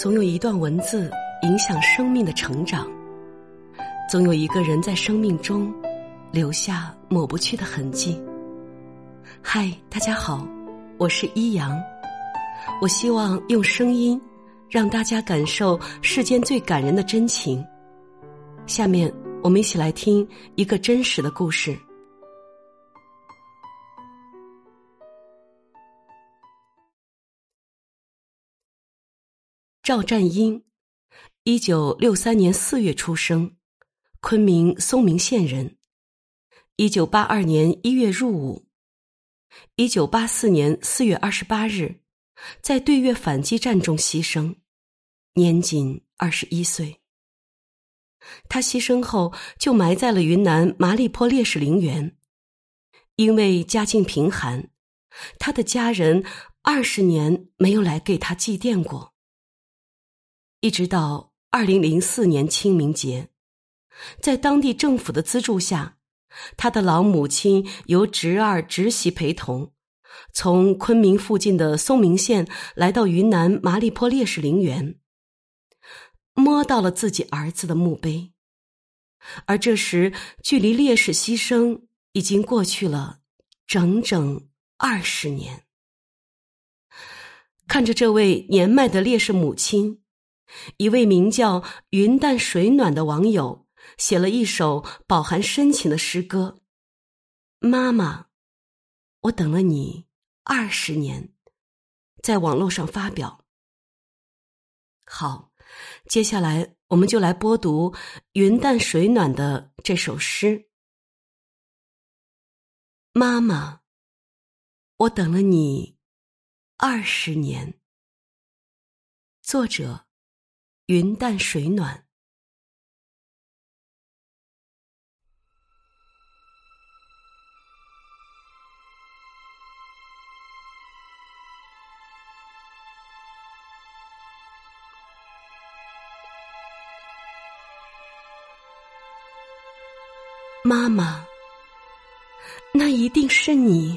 总有一段文字影响生命的成长，总有一个人在生命中留下抹不去的痕迹。嗨，大家好，我是一阳，我希望用声音让大家感受世间最感人的真情。下面我们一起来听一个真实的故事。赵占英，一九六三年四月出生，昆明松明县人。一九八二年一月入伍，一九八四年四月二十八日，在对越反击战中牺牲，年仅二十一岁。他牺牲后就埋在了云南麻栗坡烈士陵园。因为家境贫寒，他的家人二十年没有来给他祭奠过。一直到二零零四年清明节，在当地政府的资助下，他的老母亲由侄儿侄媳陪同，从昆明附近的松明县来到云南麻栗坡烈士陵园，摸到了自己儿子的墓碑。而这时，距离烈士牺牲已经过去了整整二十年。看着这位年迈的烈士母亲。一位名叫“云淡水暖”的网友写了一首饱含深情的诗歌：“妈妈，我等了你二十年，在网络上发表。”好，接下来我们就来播读“云淡水暖”的这首诗：“妈妈，我等了你二十年。”作者。云淡水暖，妈妈，那一定是你。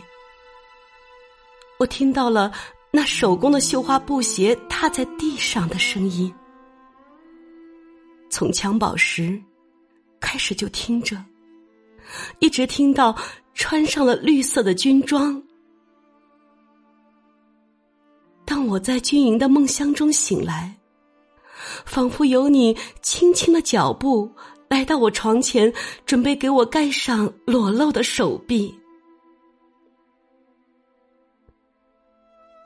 我听到了那手工的绣花布鞋踏在地上的声音。从襁褓时开始就听着，一直听到穿上了绿色的军装。当我在军营的梦乡中醒来，仿佛有你轻轻的脚步来到我床前，准备给我盖上裸露的手臂。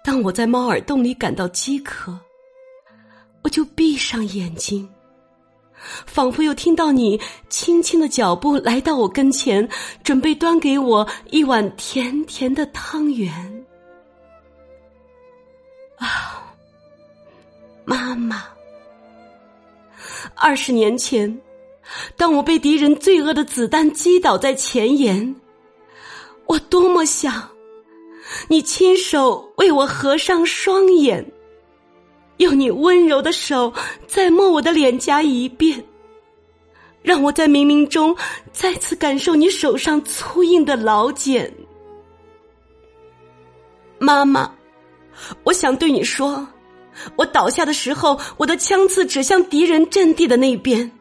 当我在猫耳洞里感到饥渴，我就闭上眼睛。仿佛又听到你轻轻的脚步来到我跟前，准备端给我一碗甜甜的汤圆。啊，妈妈！二十年前，当我被敌人罪恶的子弹击倒在前沿，我多么想你亲手为我合上双眼。用你温柔的手再摸我的脸颊一遍，让我在冥冥中再次感受你手上粗硬的老茧。妈妈，我想对你说，我倒下的时候，我的枪刺指向敌人阵地的那边。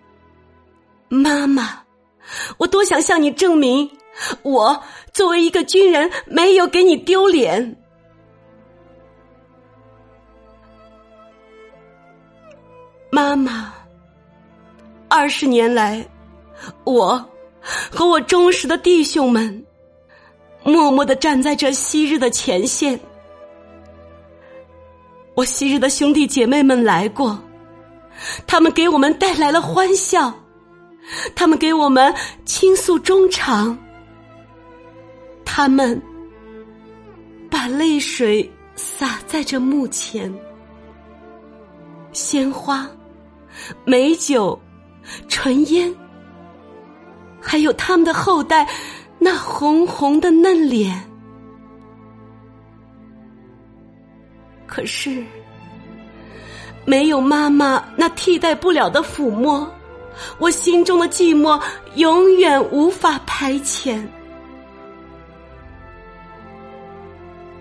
妈妈，我多想向你证明，我作为一个军人，没有给你丢脸。妈妈，二十年来，我和我忠实的弟兄们，默默的站在这昔日的前线。我昔日的兄弟姐妹们来过，他们给我们带来了欢笑，他们给我们倾诉衷肠，他们把泪水洒在这墓前，鲜花。美酒、纯烟，还有他们的后代那红红的嫩脸。可是，没有妈妈那替代不了的抚摸，我心中的寂寞永远无法排遣。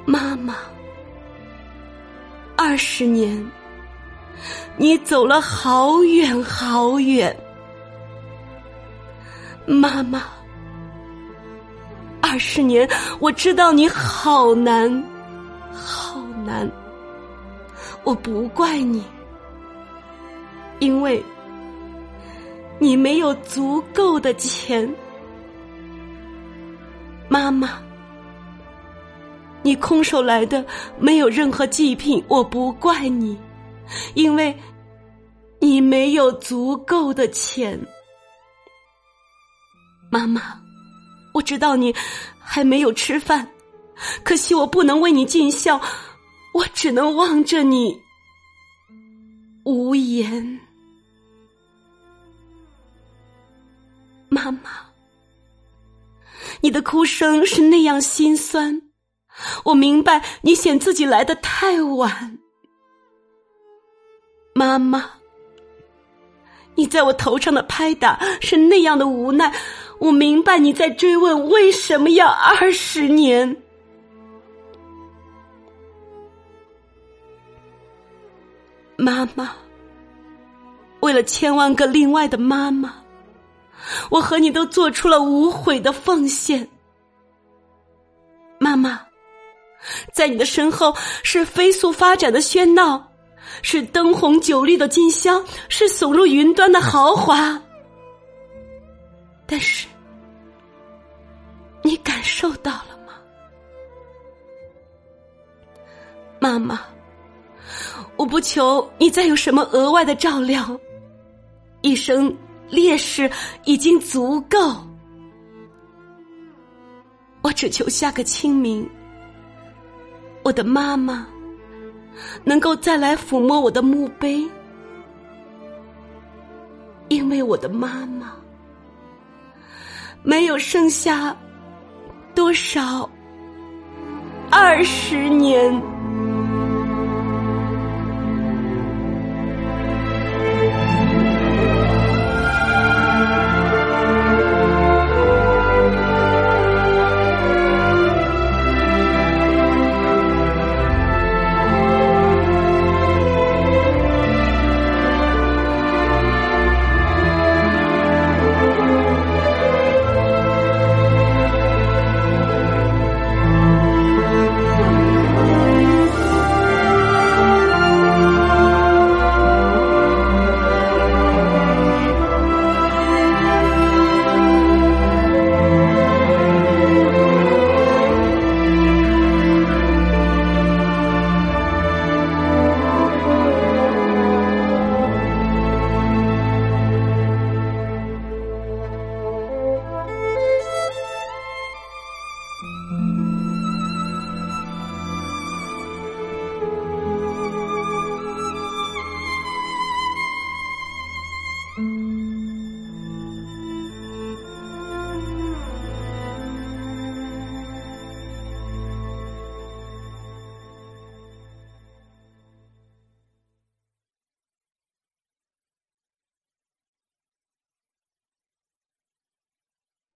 妈妈，二十年。你走了好远好远，妈妈。二十年，我知道你好难，好难。我不怪你，因为你没有足够的钱，妈妈。你空手来的，没有任何祭品，我不怪你，因为你没有足够的钱。妈妈，我知道你还没有吃饭，可惜我不能为你尽孝，我只能望着你无言。妈妈，你的哭声是那样心酸。我明白你嫌自己来的太晚，妈妈，你在我头上的拍打是那样的无奈。我明白你在追问为什么要二十年，妈妈，为了千万个另外的妈妈，我和你都做出了无悔的奉献，妈妈。在你的身后是飞速发展的喧闹，是灯红酒绿的金香，是耸入云端的豪华。但是，你感受到了吗，妈妈？我不求你再有什么额外的照料，一生烈士已经足够。我只求下个清明。我的妈妈能够再来抚摸我的墓碑，因为我的妈妈没有剩下多少二十年。